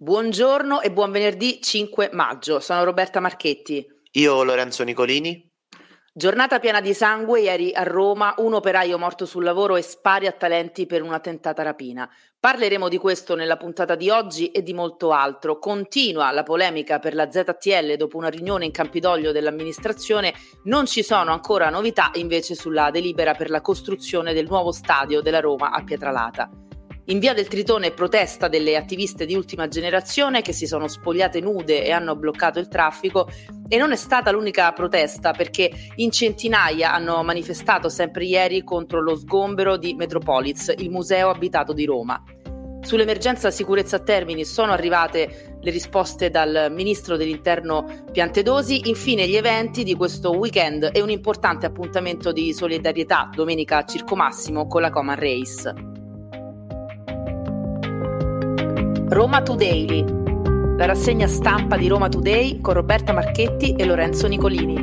Buongiorno e buon venerdì 5 maggio. Sono Roberta Marchetti. Io Lorenzo Nicolini. Giornata piena di sangue ieri a Roma, un operaio morto sul lavoro e spari a talenti per una tentata rapina. Parleremo di questo nella puntata di oggi e di molto altro. Continua la polemica per la ZTL dopo una riunione in Campidoglio dell'amministrazione. Non ci sono ancora novità invece sulla delibera per la costruzione del nuovo stadio della Roma a Pietralata. In via del Tritone protesta delle attiviste di ultima generazione che si sono spogliate nude e hanno bloccato il traffico e non è stata l'unica protesta perché in centinaia hanno manifestato sempre ieri contro lo sgombero di Metropolis, il museo abitato di Roma. Sull'emergenza sicurezza a Termini sono arrivate le risposte dal ministro dell'interno Piantedosi. Infine gli eventi di questo weekend e un importante appuntamento di solidarietà domenica a Circo Massimo con la Coman Race. Roma Today, la rassegna stampa di Roma Today con Roberta Marchetti e Lorenzo Nicolini.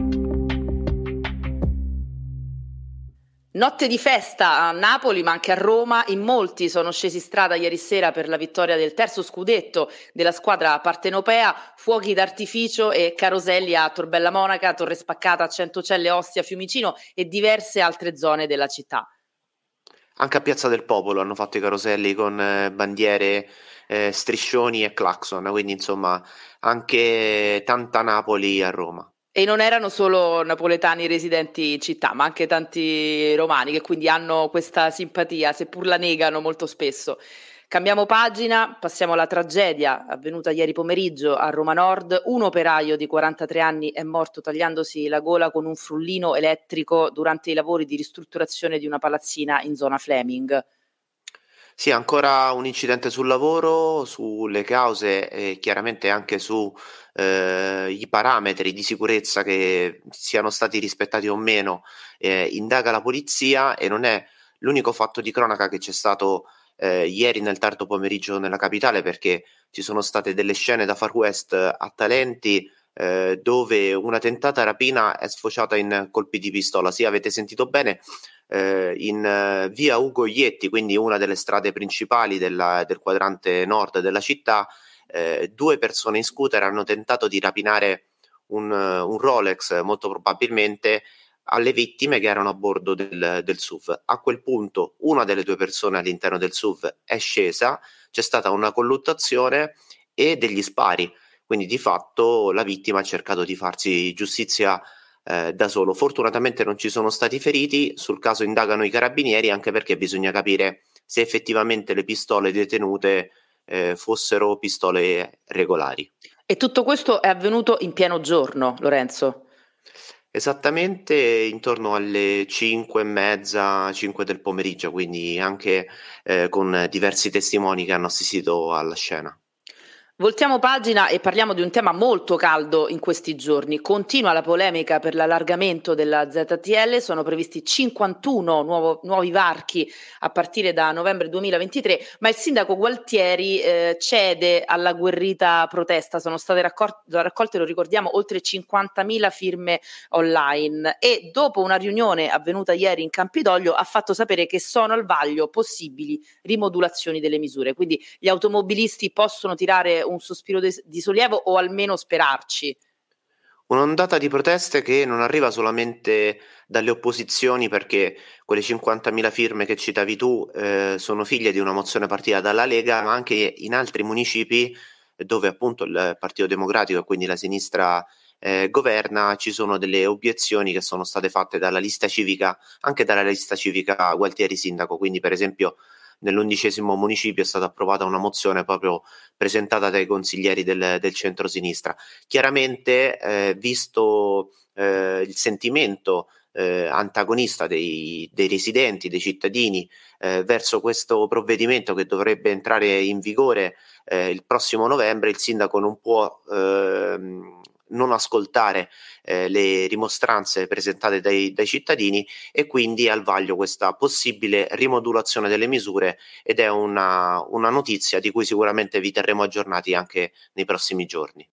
Notte di festa a Napoli, ma anche a Roma. In molti sono scesi strada ieri sera per la vittoria del terzo scudetto della squadra partenopea. Fuochi d'artificio e caroselli a Torbella Monaca, Torre Spaccata, Centocelle, Ostia, Fiumicino e diverse altre zone della città. Anche a Piazza del Popolo hanno fatto i caroselli con eh, bandiere eh, striscioni e clacson, quindi insomma anche tanta Napoli a Roma. E non erano solo napoletani residenti in città, ma anche tanti romani che quindi hanno questa simpatia, seppur la negano molto spesso. Cambiamo pagina, passiamo alla tragedia avvenuta ieri pomeriggio a Roma Nord. Un operaio di 43 anni è morto tagliandosi la gola con un frullino elettrico durante i lavori di ristrutturazione di una palazzina in zona Fleming. Sì, ancora un incidente sul lavoro, sulle cause e chiaramente anche sui eh, parametri di sicurezza che siano stati rispettati o meno, eh, indaga la polizia e non è l'unico fatto di cronaca che c'è stato eh, ieri nel tardo pomeriggio nella capitale perché ci sono state delle scene da Far West a talenti eh, dove una tentata rapina è sfociata in colpi di pistola. Sì, avete sentito bene, eh, in eh, via Ugo Ietti, quindi una delle strade principali della, del quadrante nord della città, eh, due persone in scooter hanno tentato di rapinare un, un, Rolex, molto probabilmente alle vittime che erano a bordo del, del, SUV. A quel punto una delle due persone all'interno del SUV è scesa, c'è stata una colluttazione e degli spari. Quindi di fatto la vittima ha cercato di farsi giustizia eh, da solo. Fortunatamente non ci sono stati feriti, sul caso indagano i carabinieri anche perché bisogna capire se effettivamente le pistole detenute eh, fossero pistole regolari. E tutto questo è avvenuto in pieno giorno, Lorenzo? Esattamente intorno alle 5 e mezza, 5 del pomeriggio, quindi anche eh, con diversi testimoni che hanno assistito alla scena. Voltiamo pagina e parliamo di un tema molto caldo in questi giorni. Continua la polemica per l'allargamento della ZTL, sono previsti 51 nuovo, nuovi varchi a partire da novembre 2023, ma il sindaco Gualtieri eh, cede alla guerrita protesta. Sono state raccol- raccolte, lo ricordiamo, oltre 50.000 firme online e dopo una riunione avvenuta ieri in Campidoglio ha fatto sapere che sono al vaglio possibili rimodulazioni delle misure. Quindi gli automobilisti possono tirare un sospiro de- di sollievo o almeno sperarci? Un'ondata di proteste che non arriva solamente dalle opposizioni perché quelle 50.000 firme che citavi tu eh, sono figlie di una mozione partita dalla Lega, ma anche in altri municipi dove appunto il Partito Democratico e quindi la sinistra eh, governa, ci sono delle obiezioni che sono state fatte dalla lista civica, anche dalla lista civica Gualtieri Sindaco, quindi per esempio nell'undicesimo municipio è stata approvata una mozione proprio presentata dai consiglieri del, del centro-sinistra. Chiaramente, eh, visto eh, il sentimento eh, antagonista dei, dei, residenti, dei cittadini eh, verso questo provvedimento che dovrebbe entrare in vigore eh, il prossimo novembre, il sindaco non può ehm, non ascoltare eh, le rimostranze presentate dai, dai, cittadini e quindi al vaglio questa possibile rimodulazione delle misure ed è una, una notizia di cui sicuramente vi terremo aggiornati anche nei prossimi giorni.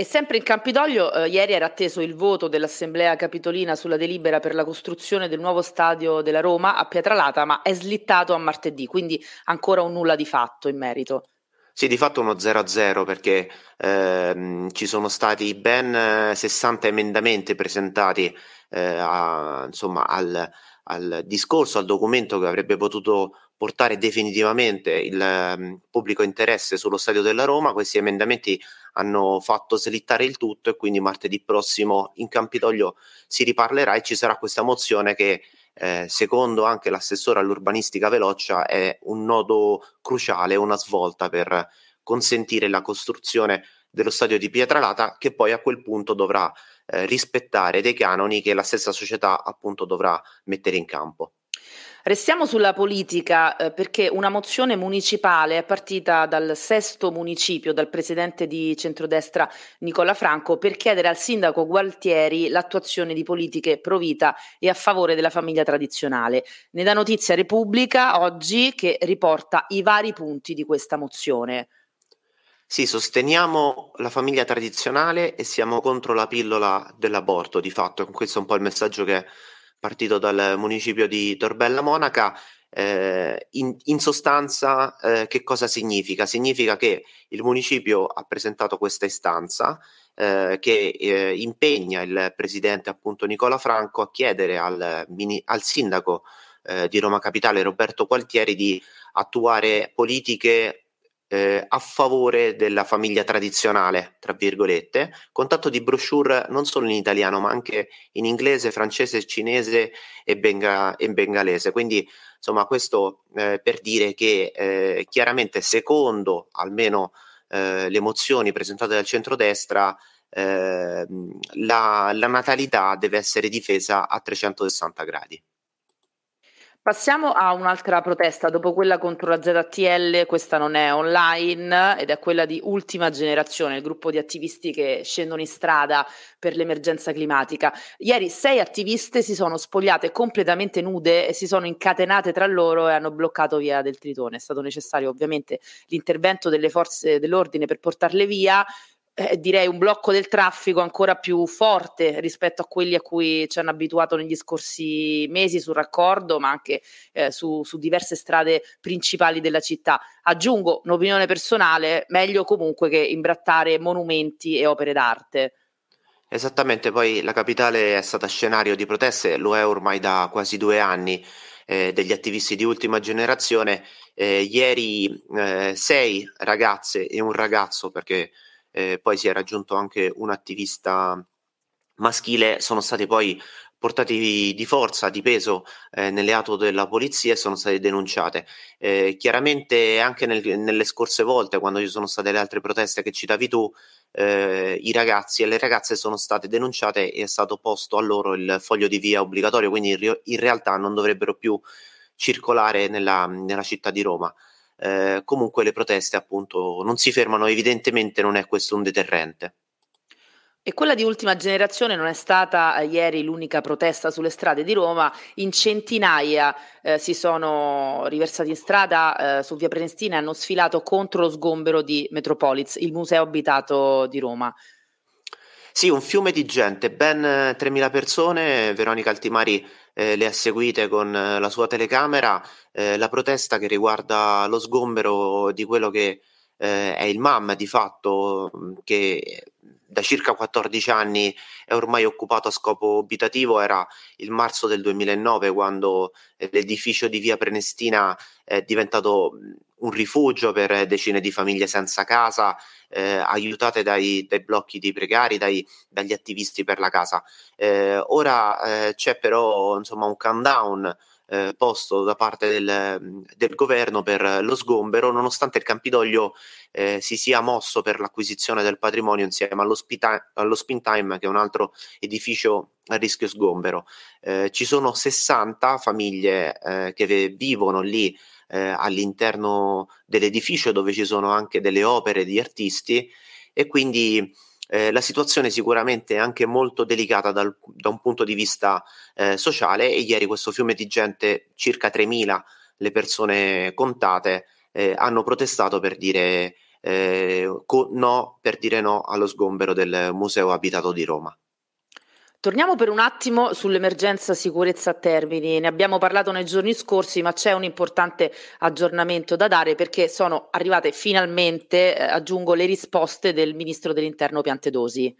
E sempre in Campidoglio, eh, ieri era atteso il voto dell'Assemblea Capitolina sulla delibera per la costruzione del nuovo stadio della Roma a Pietralata, ma è slittato a martedì, quindi ancora un nulla di fatto in merito. Sì, di fatto uno 0-0 perché ehm, ci sono stati ben 60 emendamenti presentati eh, a, insomma, al, al, discorso, al documento che avrebbe potuto portare definitivamente il um, pubblico interesse sullo stadio della Roma. Questi emendamenti hanno fatto slittare il tutto e quindi martedì prossimo in Campidoglio si riparlerà e ci sarà questa mozione che eh, secondo anche l'assessore all'urbanistica Veloccia, è un nodo cruciale, una svolta per consentire la costruzione dello stadio di Pietralata, che poi a quel punto dovrà eh, rispettare dei canoni che la stessa società appunto dovrà mettere in campo. Restiamo sulla politica eh, perché una mozione municipale è partita dal sesto municipio, dal presidente di centrodestra Nicola Franco, per chiedere al sindaco Gualtieri l'attuazione di politiche pro vita e a favore della famiglia tradizionale. Ne dà notizia Repubblica oggi che riporta i vari punti di questa mozione. Sì, sosteniamo la famiglia tradizionale e siamo contro la pillola dell'aborto, di fatto. Questo è un po' il messaggio che partito dal municipio di Torbella Monaca. Eh, in, in, sostanza, eh, che cosa significa? Significa che il municipio ha presentato questa istanza eh, che eh, impegna il presidente appunto Nicola Franco a chiedere al, al sindaco eh, di Roma Capitale Roberto Qualtieri di attuare politiche eh, a favore della famiglia tradizionale, tra virgolette, contatto di brochure non solo in italiano ma anche in inglese, francese, cinese e, benga- e bengalese. Quindi insomma questo eh, per dire che eh, chiaramente secondo almeno eh, le mozioni presentate dal centrodestra ehm, la, la natalità deve essere difesa a 360 gradi. Passiamo a un'altra protesta, dopo quella contro la ZTL, questa non è online ed è quella di Ultima Generazione, il gruppo di attivisti che scendono in strada per l'emergenza climatica. Ieri sei attiviste si sono spogliate completamente nude e si sono incatenate tra loro e hanno bloccato via del Tritone. È stato necessario ovviamente l'intervento delle forze dell'ordine per portarle via eh, direi un blocco del traffico ancora più forte rispetto a quelli a cui ci hanno abituato negli scorsi mesi sul raccordo, ma anche eh, su, su, diverse strade principali della città. Aggiungo un'opinione personale, meglio comunque che imbrattare monumenti e opere d'arte. Esattamente, poi la capitale è stata scenario di proteste, lo è ormai da quasi due anni. Eh, degli attivisti di ultima generazione. Eh, ieri eh, sei ragazze e un ragazzo, perché eh, poi si è raggiunto anche un attivista maschile, sono stati poi portati di forza, di peso eh, nelle auto della polizia e sono state denunciate. Eh, chiaramente anche nel, nelle scorse volte, quando ci sono state le altre proteste che citavi tu, eh, i ragazzi e le ragazze sono state denunciate e è stato posto a loro il foglio di via obbligatorio, quindi in, in realtà non dovrebbero più circolare nella, nella città di Roma eh, comunque le proteste appunto non si fermano, evidentemente non è questo un deterrente. E quella di ultima generazione non è stata eh, ieri l'unica protesta sulle strade di Roma, in centinaia eh, si sono riversati in strada eh, su via Prenestina e hanno sfilato contro lo sgombero di Metropolis, il museo abitato di Roma. Sì, un fiume di gente, ben 3.000 persone, Veronica Altimari eh, le ha seguite con eh, la sua telecamera, eh, la protesta che riguarda lo sgombero di quello che eh, è il MAM di fatto, che da circa 14 anni è ormai occupato a scopo abitativo, era il marzo del 2009 quando eh, l'edificio di via Prenestina è diventato un rifugio per decine di famiglie senza casa, eh, aiutate dai, dai, blocchi dei precari, dai, dagli attivisti per la casa. Eh, ora eh, c'è però insomma, un countdown eh, posto da parte del, del, governo per lo sgombero, nonostante il Campidoglio eh, si sia mosso per l'acquisizione del patrimonio insieme allo, spita- allo Spin Time, che è un altro edificio a rischio sgombero. Eh, ci sono 60 famiglie eh, che vivono lì eh, all'interno dell'edificio dove ci sono anche delle opere di artisti e quindi eh, la situazione sicuramente è anche molto delicata dal, da un punto di vista eh, sociale e ieri questo fiume di gente, circa 3.000 le persone contate, eh, hanno protestato per dire eh, co- no, per dire no allo sgombero del museo abitato di Roma. Torniamo per un attimo sull'emergenza sicurezza a Termini. Ne abbiamo parlato nei giorni scorsi, ma c'è un importante aggiornamento da dare perché sono arrivate finalmente, eh, aggiungo, le risposte del ministro dell'Interno Piantedosi.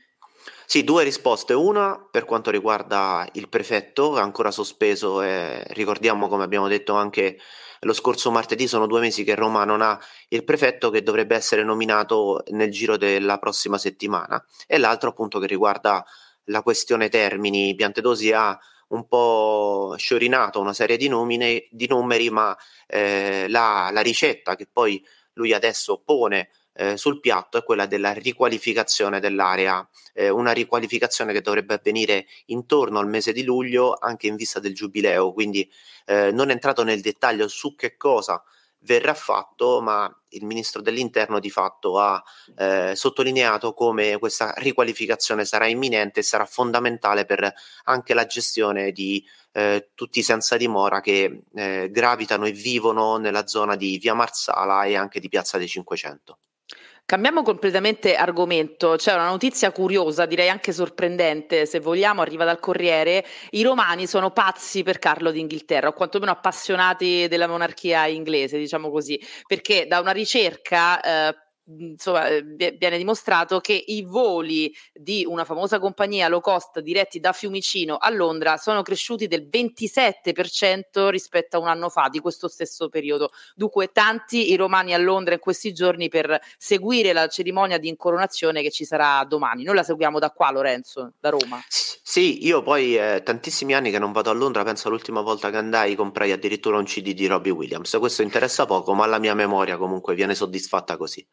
Sì, due risposte. Una per quanto riguarda il prefetto, ancora sospeso, e ricordiamo come abbiamo detto anche lo scorso martedì, sono due mesi che Roma non ha il prefetto che dovrebbe essere nominato nel giro della prossima settimana. E l'altro appunto che riguarda la questione Termini, Piantedosi ha un po' sciorinato una serie di, nomine, di numeri, ma eh, la, la, ricetta che poi lui adesso pone eh, sul piatto è quella della riqualificazione dell'area, eh, una riqualificazione che dovrebbe avvenire intorno al mese di luglio anche in vista del giubileo, quindi eh, non è entrato nel dettaglio su che cosa verrà fatto, ma il ministro dell'interno di fatto ha eh, sottolineato come questa riqualificazione sarà imminente e sarà fondamentale per anche la gestione di eh, tutti i senza dimora che eh, gravitano e vivono nella zona di Via Marsala e anche di Piazza dei Cinquecento. Cambiamo completamente argomento, c'è una notizia curiosa, direi anche sorprendente, se vogliamo, arriva dal Corriere. I romani sono pazzi per Carlo d'Inghilterra, o quantomeno appassionati della monarchia inglese, diciamo così, perché da una ricerca eh, insomma, eh, viene dimostrato che i voli di una famosa compagnia low cost diretti da Fiumicino a Londra sono cresciuti del 27% rispetto a un anno fa di questo stesso periodo. Dunque, tanti i romani a Londra in questi giorni per seguire la cerimonia di incoronazione che ci sarà domani. Noi la seguiamo da qua, Lorenzo, da Roma. Sì, io poi eh, tantissimi anni che non vado a Londra, penso l'ultima volta che andai comprai addirittura un CD di Robbie Williams. Questo interessa poco, ma la mia memoria comunque viene soddisfatta così.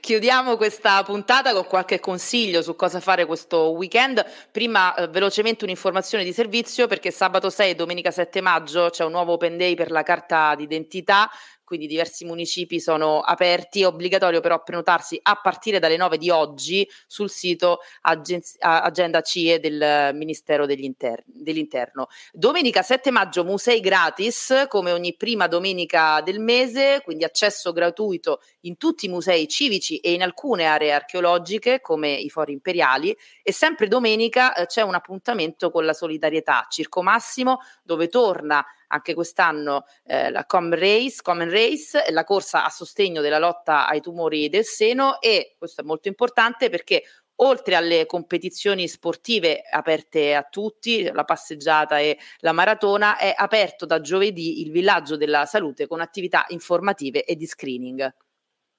Chiudiamo questa puntata con qualche consiglio su cosa fare questo weekend. Prima eh, velocemente un'informazione di servizio perché sabato 6 e domenica 7 maggio c'è un nuovo open day per la carta d'identità quindi diversi municipi sono aperti, è obbligatorio però prenotarsi a partire dalle 9 di oggi sul sito Agenz- Agenda CIE del Ministero Inter- dell'Interno. Domenica 7 maggio musei gratis come ogni prima domenica del mese, quindi accesso gratuito in tutti i musei civici e in alcune aree archeologiche come i fori imperiali e sempre domenica eh, c'è un appuntamento con la solidarietà Circo Massimo dove torna anche quest'anno eh, la Common Race, Common Race, la corsa a sostegno della lotta ai tumori del seno e questo è molto importante perché oltre alle competizioni sportive aperte a tutti, la passeggiata e la maratona, è aperto da giovedì il villaggio della salute con attività informative e di screening.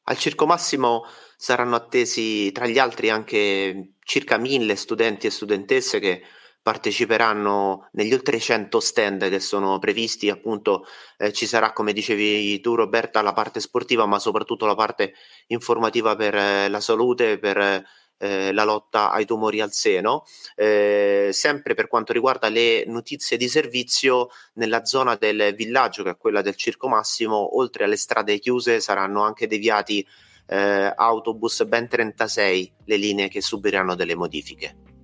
Al Circo Massimo saranno attesi tra gli altri anche circa mille studenti e studentesse che parteciperanno negli oltre 100 stand che sono previsti, appunto eh, ci sarà come dicevi tu Roberta la parte sportiva ma soprattutto la parte informativa per eh, la salute, per eh, la lotta ai tumori al seno. Eh, sempre per quanto riguarda le notizie di servizio, nella zona del villaggio, che è quella del Circo Massimo, oltre alle strade chiuse, saranno anche deviati eh, autobus ben 36 le linee che subiranno delle modifiche.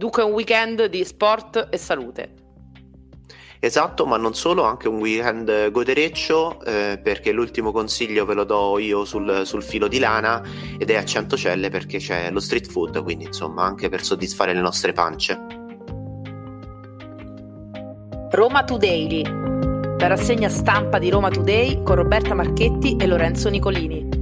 Dunque un weekend di sport e salute. Esatto, ma non solo, anche un weekend godereccio, eh, perché l'ultimo consiglio ve lo do io sul, sul, filo di lana ed è a Centocelle perché c'è lo street food, quindi insomma anche per soddisfare le nostre pance. Roma Today, la rassegna stampa di Roma Today con Roberta Marchetti e Lorenzo Nicolini.